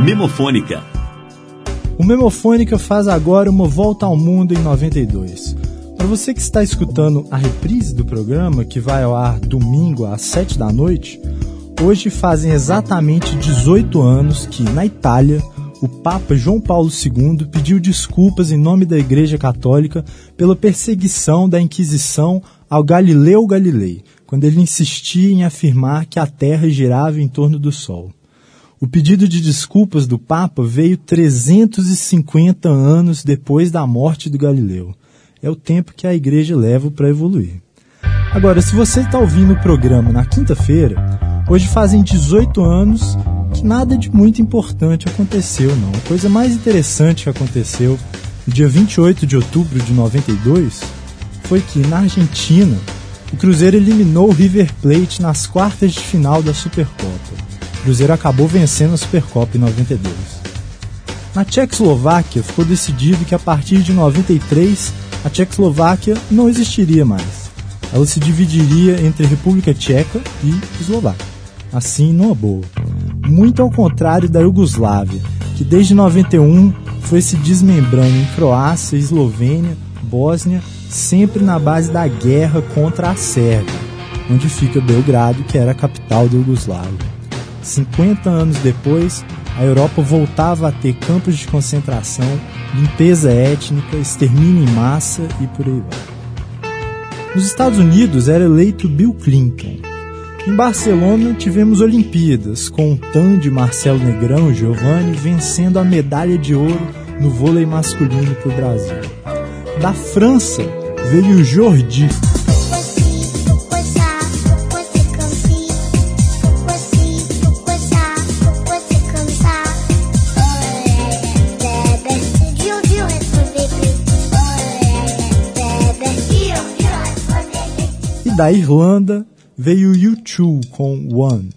Memofônica. O Memofônica faz agora uma volta ao mundo em 92. Para você que está escutando a reprise do programa, que vai ao ar domingo às 7 da noite, hoje fazem exatamente 18 anos que, na Itália, o Papa João Paulo II pediu desculpas em nome da Igreja Católica pela perseguição da Inquisição ao Galileu Galilei, quando ele insistia em afirmar que a Terra girava em torno do Sol. O pedido de desculpas do Papa veio 350 anos depois da morte do Galileu. É o tempo que a igreja leva para evoluir. Agora, se você está ouvindo o programa na quinta-feira, hoje fazem 18 anos que nada de muito importante aconteceu, não. A coisa mais interessante que aconteceu no dia 28 de outubro de 92 foi que, na Argentina, o Cruzeiro eliminou o River Plate nas quartas de final da Supercopa. Cruzeiro acabou vencendo a Supercopa em 92. Na Tchecoslováquia ficou decidido que a partir de 93 a Tchecoslováquia não existiria mais. Ela se dividiria entre República Tcheca e Eslováquia. Assim, numa boa. Muito ao contrário da Iugoslávia, que desde 91 foi se desmembrando em Croácia, Eslovênia, Bósnia, sempre na base da guerra contra a Sérvia, onde fica Belgrado, que era a capital da Iugoslávia. 50 anos depois, a Europa voltava a ter campos de concentração, limpeza étnica, extermínio em massa e por aí vai. Nos Estados Unidos era eleito Bill Clinton. Em Barcelona tivemos Olimpíadas, com o TAN de Marcelo Negrão e Giovanni vencendo a medalha de ouro no vôlei masculino para o Brasil. Da França veio o Jordi, da Irlanda veio U2 com One.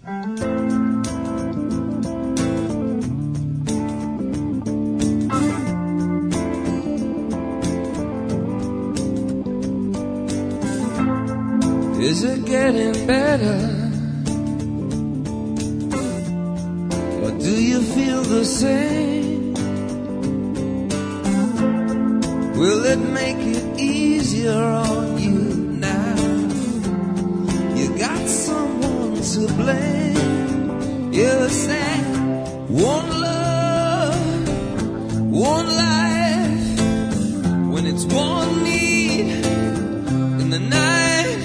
Is it getting better? Or do you feel the same? Will it make it easier on You one love, one life, when it's one need in the night,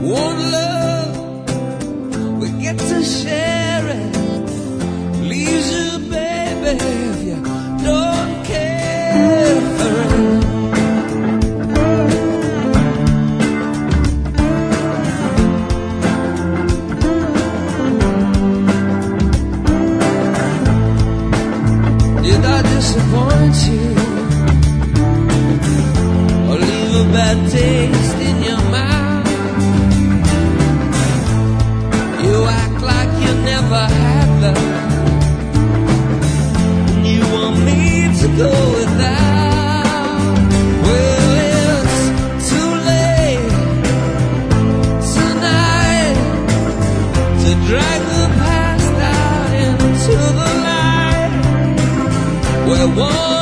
one love, we get to share disappoint you or leave a bad taste in your mouth. You act like you never had love. And You want me to go without. want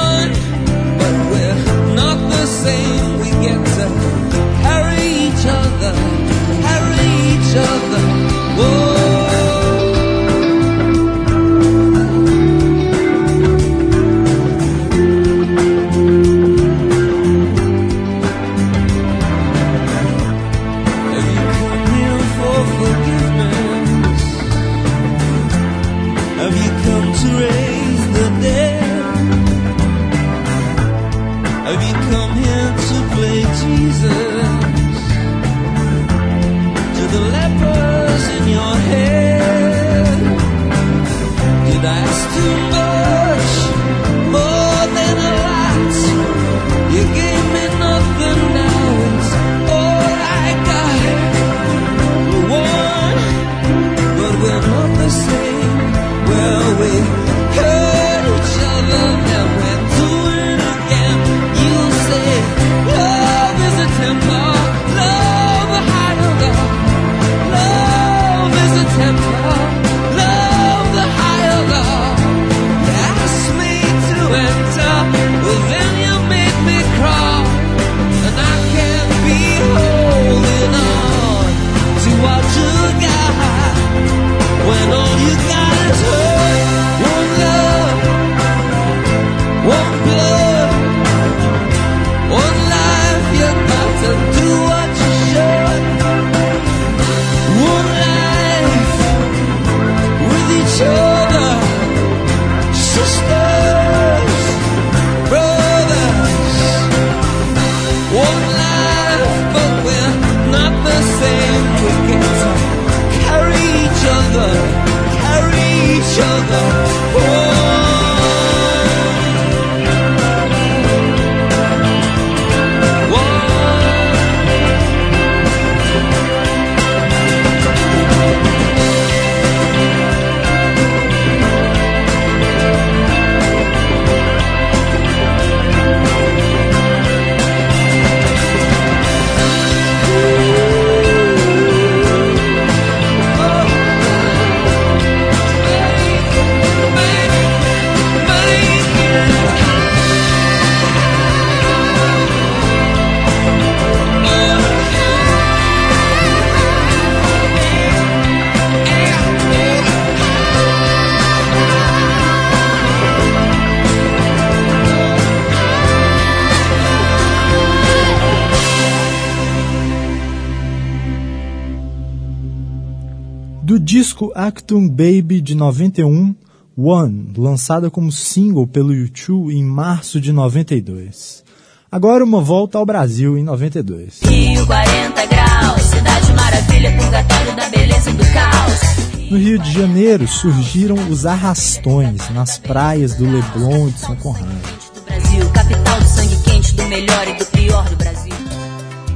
disco Actum Baby de 91, One, lançada como single pelo YouTube em março de 92. Agora uma volta ao Brasil em 92. Rio 40 graus, cidade maravilha, purgatório da beleza do caos. No Rio de Janeiro surgiram os arrastões nas praias do Leblon e de São Conrado. Do Brasil, capital do sangue quente, do melhor e do pior do Brasil.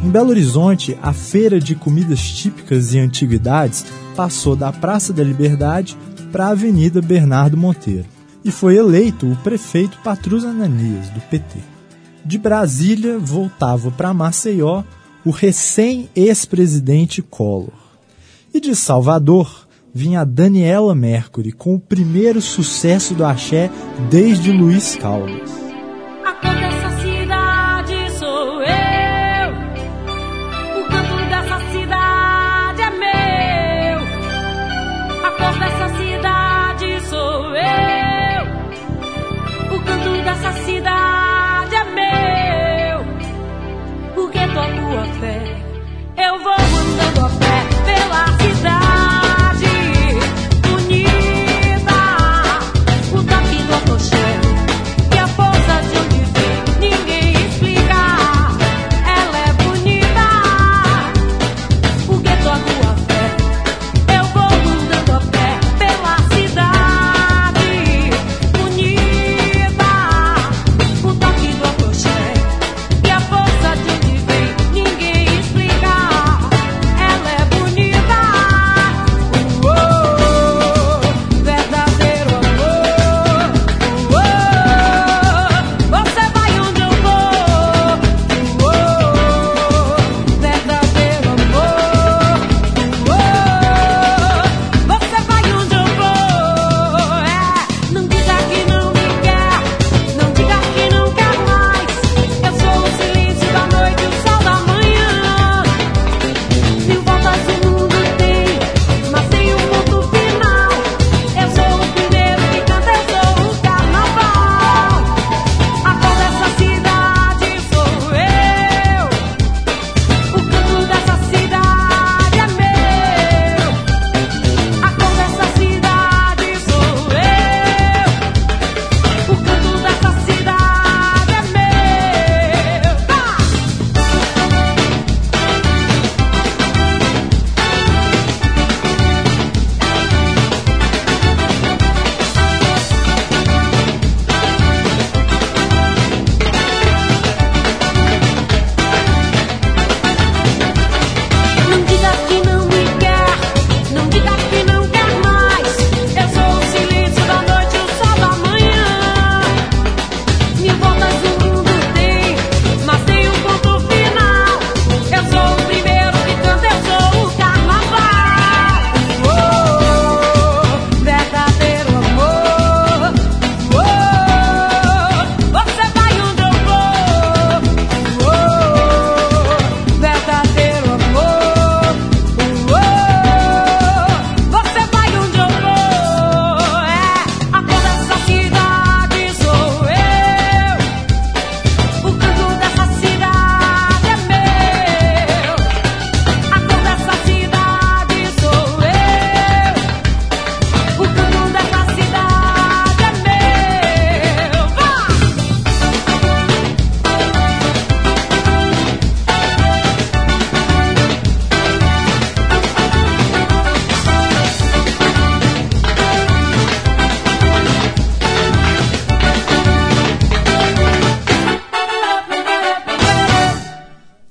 Em Belo Horizonte, a feira de comidas típicas e antiguidades passou da Praça da Liberdade para a Avenida Bernardo Monteiro e foi eleito o prefeito Patrus Ananias, do PT. De Brasília voltava para Maceió o recém-ex-presidente Collor. E de Salvador vinha Daniela Mercury com o primeiro sucesso do axé desde Luiz Caldas.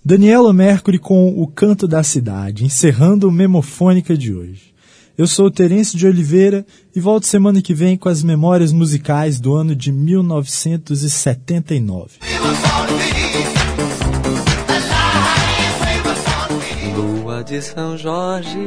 Daniela Mercury com O Canto da Cidade, encerrando o Memofônica de hoje. Eu sou o Terence de Oliveira e volto semana que vem com as memórias musicais do ano de 1979. Lua de São Jorge.